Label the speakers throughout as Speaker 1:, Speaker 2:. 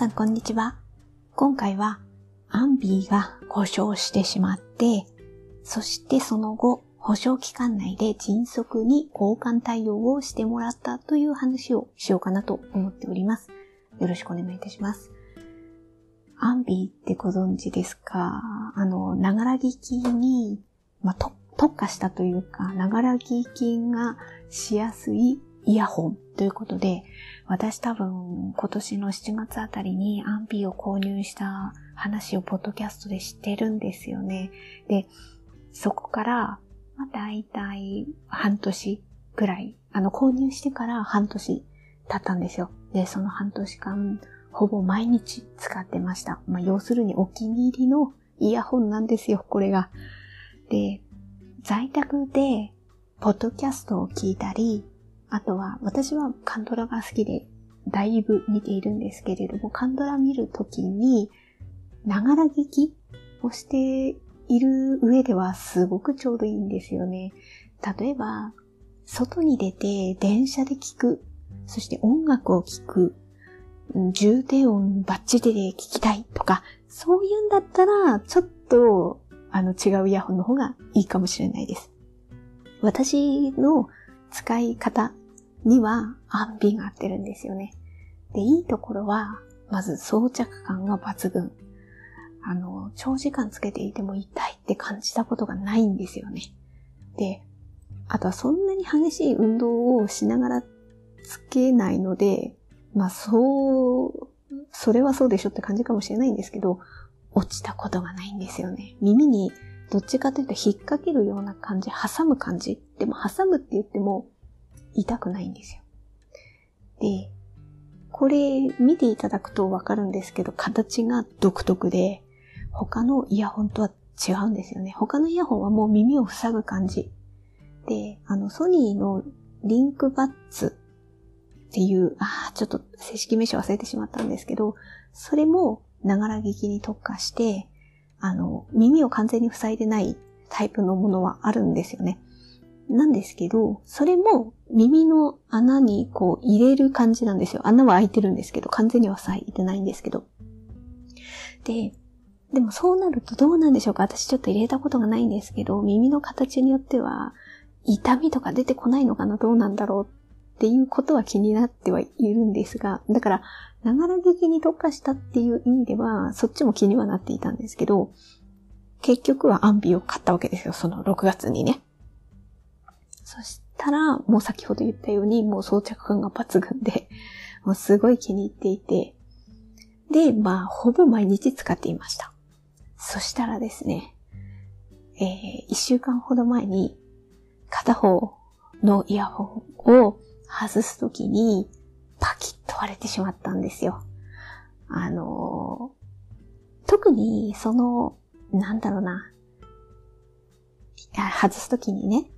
Speaker 1: さんこんにちは。今回はアンビーが故障してしまって、そしてその後、保証期間内で迅速に交換対応をしてもらったという話をしようかなと思っております。よろしくお願いいたします。アンビーってご存知ですか？あの、ながら聞きに、まあ、特化したというか、ながら聞きがしやすいイヤホンということで、私多分今年の7月あたりにアンピーを購入した話をポッドキャストで知ってるんですよね。で、そこから、まあ、大体半年ぐらい、あの購入してから半年経ったんですよ。で、その半年間、ほぼ毎日使ってました。まあ、要するにお気に入りのイヤホンなんですよ、これが。で、在宅で、ポッドキャストを聞いたり、あとは、私はカンドラが好きで、だいぶ見ているんですけれども、カンドラ見るときに、ながら聞きをしている上ではすごくちょうどいいんですよね。例えば、外に出て電車で聞く、そして音楽を聞く、重低音バッチリで聞きたいとか、そういうんだったら、ちょっと、あの、違うイヤホンの方がいいかもしれないです。私の使い方にはアンビが合ってるんですよね。で、いいところは、まず装着感が抜群。あの、長時間つけていても痛いって感じたことがないんですよね。で、あとはそんなに激しい運動をしながらつけないので、まあそう、それはそうでしょって感じかもしれないんですけど、落ちたことがないんですよね。耳にどっちかというと引っ掛けるような感じ、挟む感じ。でも挟むって言っても痛くないんですよ。で、これ見ていただくとわかるんですけど、形が独特で、他のイヤホンとは違うんですよね。他のイヤホンはもう耳を塞ぐ感じ。で、あの、ソニーのリンクバッツっていう、ああ、ちょっと正式名称忘れてしまったんですけど、それもながら聞きに特化して、あの、耳を完全に塞いでないタイプのものはあるんですよね。なんですけど、それも耳の穴にこう入れる感じなんですよ。穴は開いてるんですけど、完全には塞いでないんですけど。で、でもそうなるとどうなんでしょうか？私ちょっと入れたことがないんですけど、耳の形によっては痛みとか出てこないのかな？どうなんだろう？っていうことは気になってはいるんですが、だから、ながら劇に特化したっていう意味では、そっちも気にはなっていたんですけど、結局はアンビを買ったわけですよ、その6月にね。そしたら、もう先ほど言ったように、もう装着感が抜群で、もうすごい気に入っていて、で、まあ、ほぼ毎日使っていました。そしたらですね、えー、一週間ほど前に、片方のイヤホンを外すときに、パキッと割れてしまったんですよ。あのー、特に、その、なんだろうな、外すときにね、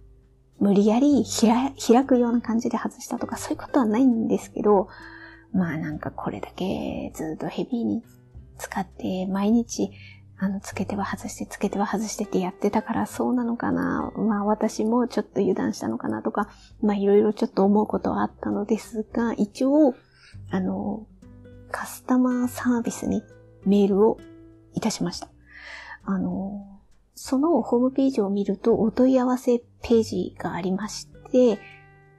Speaker 1: 無理やり開くような感じで外したとかそういうことはないんですけど、まあなんかこれだけずっとヘビーに使って毎日あの、つけては外して、つけては外してってやってたからそうなのかな。まあ私もちょっと油断したのかなとか、まあいろいろちょっと思うことはあったのですが、一応、あの、カスタマーサービスにメールをいたしました。あの、そのホームページを見るとお問い合わせページがありまして、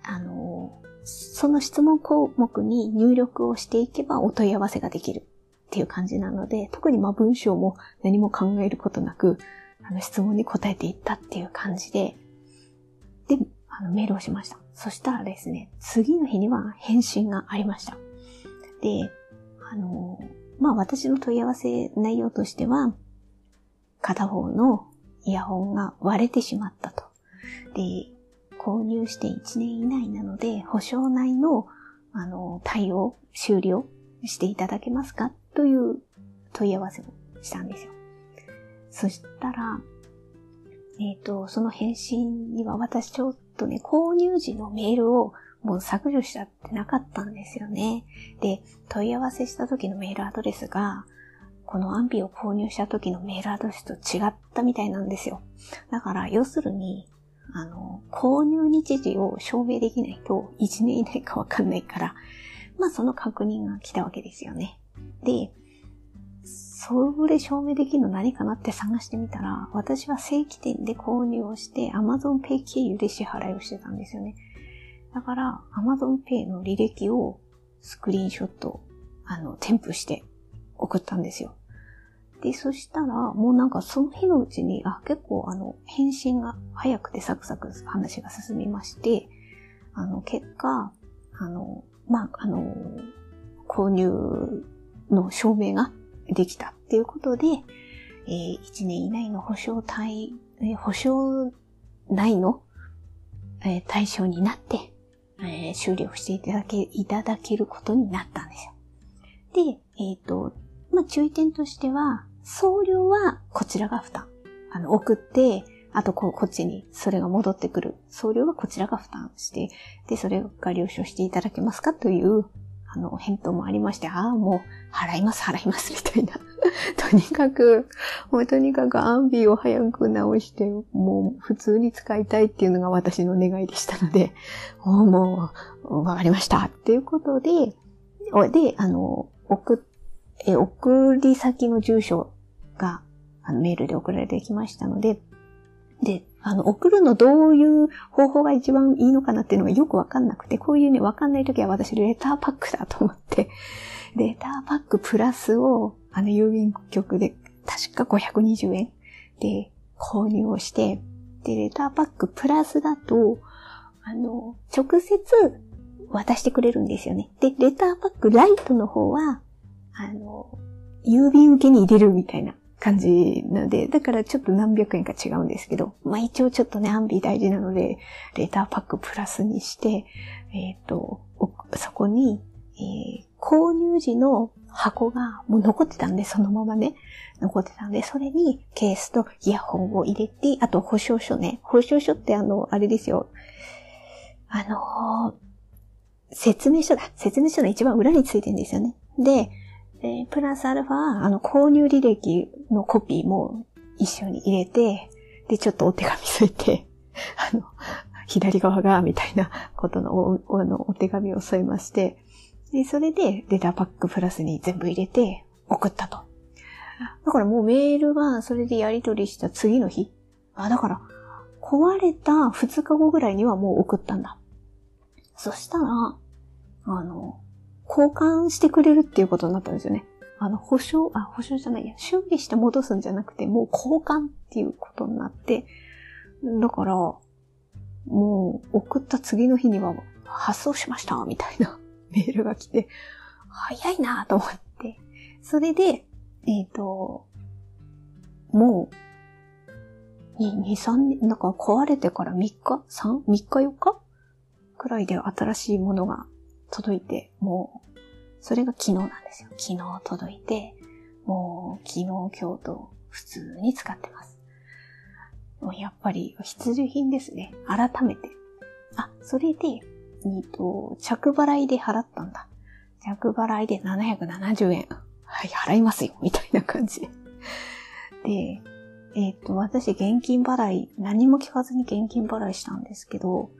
Speaker 1: あの、その質問項目に入力をしていけばお問い合わせができるっていう感じなので、特にまあ文章も何も考えることなく、あの質問に答えていったっていう感じで、で、あのメールをしました。そしたらですね、次の日には返信がありました。で、あの、まあ私の問い合わせ内容としては、片方のイヤホンが割れてしまったと。で、購入して1年以内なので、保証内の、あの、対応、終了していただけますかという問い合わせをしたんですよ。そしたら、えっ、ー、と、その返信には私ちょっとね、購入時のメールをもう削除しちゃってなかったんですよね。で、問い合わせした時のメールアドレスが、このアンビを購入した時のメールアドレスと違ったみたいなんですよ。だから、要するに、あの、購入日時を証明できないと1年以内かわかんないから、まあその確認が来たわけですよね。で、それ証明できるの何かなって探してみたら、私は正規店で購入をして Amazon Pay 経由で支払いをしてたんですよね。だから Amazon Pay の履歴をスクリーンショット、あの、添付して送ったんですよ。で、そしたら、もうなんかその日のうちに、あ、結構あの、返信が早くてサクサク話が進みまして、あの、結果、あの、まあ、あの、購入の証明ができたっていうことで、えー、1年以内の保証対、えー、保証内の、えー、対象になって、えー、終了していただけ、いただけることになったんですよ。で、えっ、ー、と、まあ、注意点としては、送料はこちらが負担。あの、送って、あとこうこっちにそれが戻ってくる。送料はこちらが負担して、で、それが了承していただけますかという、あの、返答もありまして、ああ、もう、払います、払います、みたいな。とにかく、もうとにかくアンビーを早く直して、もう普通に使いたいっていうのが私の願いでしたので、もう、わかりました、っていうことで、で、あの、送え、送り先の住所が、あの、メールで送られてきましたので、で、あの、送るのどういう方法が一番いいのかなっていうのがよくわかんなくて、こういうね、わかんないときは私レターパックだと思って、レターパックプラスを、あの、郵便局で、確か520円で購入をして、で、レターパックプラスだと、あの、直接渡してくれるんですよね。で、レターパックライトの方は、あの、郵便受けに入れるみたいな感じなので、だからちょっと何百円か違うんですけど、まあ一応ちょっとね、アンビ大事なので、レターパックプラスにして、えっ、ー、と、そこに、えー、購入時の箱がもう残ってたんで、そのままね、残ってたんで、それにケースとイヤホンを入れて、あと保証書ね。保証書ってあの、あれですよ。あのー、説明書だ。説明書の一番裏についてるんですよね。で、で、プラスアルファ、あの、購入履歴のコピーも一緒に入れて、で、ちょっとお手紙添えて、あの、左側が、みたいなことのおあのお手紙を添えまして、で、それでレターパックプラスに全部入れて送ったと。だからもうメールがそれでやり取りした次の日。あ、だから、壊れた2日後ぐらいにはもう送ったんだ。そしたら、あの、交換してくれるっていうことになったんですよね。あの、保証、あ、保証じゃないや、修理して戻すんじゃなくて、もう交換っていうことになって、だから、もう、送った次の日には、発送しましたみたいな メールが来て、早いなと思って。それで、えっ、ー、と、もう、2、3年、なんか壊れてから3日 ?3? 3日4日？くらいで新しいものが届いて、もう、それが昨日なんですよ。昨日届いて、もう昨日今日と普通に使ってます。もうやっぱり必需品ですね。改めて。あ、それで、えっと、着払いで払ったんだ。着払いで770円。はい、払いますよ。みたいな感じ。で、えっ、と、私現金払い、何も聞かずに現金払いしたんですけど、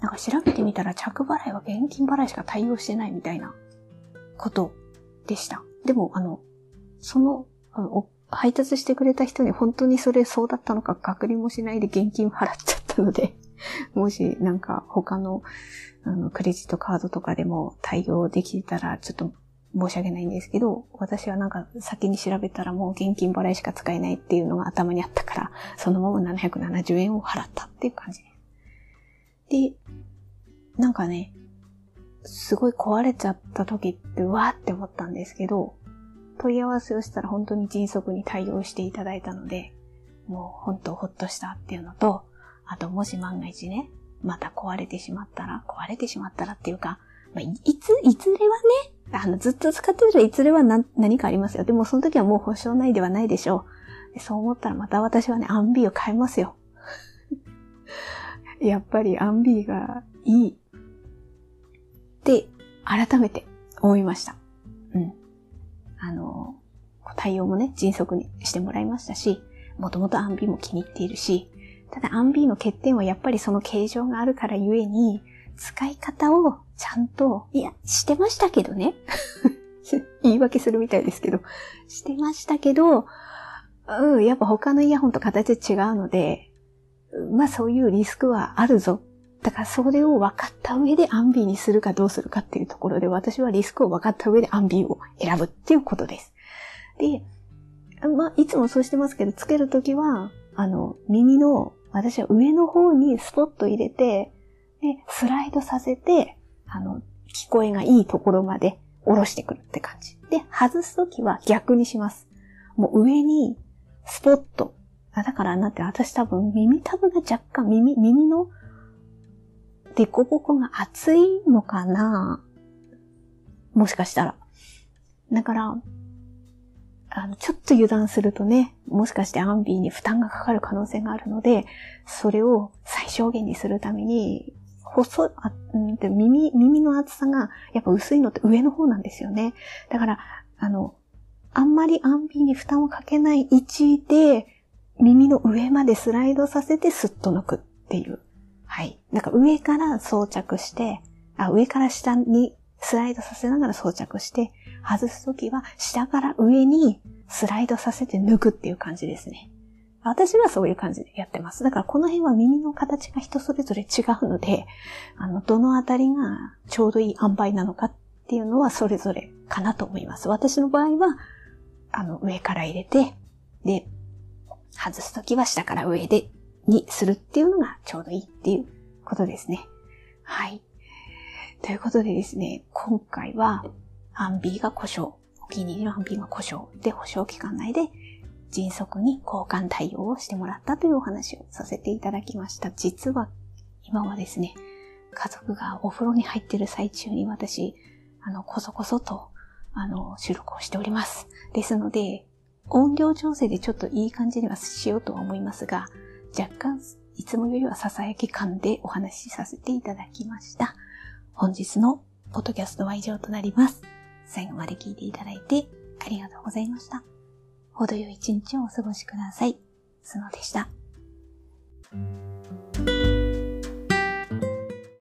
Speaker 1: なんか調べてみたら着払いは現金払いしか対応してないみたいなことでした。でも、あの、その、配達してくれた人に本当にそれそうだったのか確認もしないで現金払っちゃったので、もしなんか他のあのクレジットカードとかでも対応できたらちょっと申し訳ないんですけど、私はなんか先に調べたらもう現金払いしか使えないっていうのが頭にあったから、そのまま770円を払ったっていう感じです。で、なんかね、すごい壊れちゃった時ってわーって思ったんですけど、問い合わせをしたら本当に迅速に対応していただいたので、もう本当ほっとしたっていうのと、あともし万が一ね、また壊れてしまったら、壊れてしまったらっていうか、まあ、いつ、いずれはね、あの、ずっと使ってるいずれは何何かありますよ。でもその時はもう保証ないではないでしょう。そう思ったらまた私はね、アンビーを変えますよ。やっぱりアンビーがいいって改めて思いました。うん。あの、対応もね、迅速にしてもらいましたし、もともとアンビーも気に入っているし、ただアンビーの欠点はやっぱりその形状があるからゆえに、使い方をちゃんと、いや、してましたけどね。言い訳するみたいですけど、してましたけど、うん、やっぱ他のイヤホンと形違うので、まあそういうリスクはあるぞ。だからそれを分かった上でアンビーにするかどうするかっていうところで私はリスクを分かった上でアンビーを選ぶっていうことです。で、まあいつもそうしてますけど、つけるときは、あの、耳の、私は上の方にスポット入れて、で、スライドさせて、あの、聞こえがいいところまで下ろしてくるって感じ。で、外すときは逆にします。もう上にスポット。あ、だからなんて私多分耳たぶが若干耳、耳のデコボコが厚いのかな？もしかしたら。だから、あの、ちょっと油断するとね、もしかしてアンビーに負担がかかる可能性があるので、それを最小限にするために、細、あうんで耳、耳の厚さがやっぱ薄いのって上の方なんですよね。だから、あの、あんまりアンビーに負担をかけない位置で、耳の上までスライドさせてスッと抜くっていう。はい。なんか上から装着して、あ、上から下にスライドさせながら装着して、外すときは下から上にスライドさせて抜くっていう感じですね。私はそういう感じでやってます。だからこの辺は耳の形が人それぞれ違うので、あの、どのあたりがちょうどいい塩梅なのかっていうのはそれぞれかなと思います。私の場合は、あの、上から入れて、で、外すときは下から上で、にするっていうのがちょうどいいっていうことですね。はい。ということでですね、今回は、アンビーが故障、お気に入りのアンビーが故障で保証期間内で迅速に交換対応をしてもらったというお話をさせていただきました。実は今はですね、家族がお風呂に入ってる最中に私、あの、こそこそと、あの、収録をしております。ですので、音量調整でちょっといい感じにはしようとは思いますが、若干、いつもよりはささやき感でお話しさせていただきました。本日のポッドキャストは以上となります。最後まで聞いていただいてありがとうございました。程よい一日をお過ごしください。スノでした。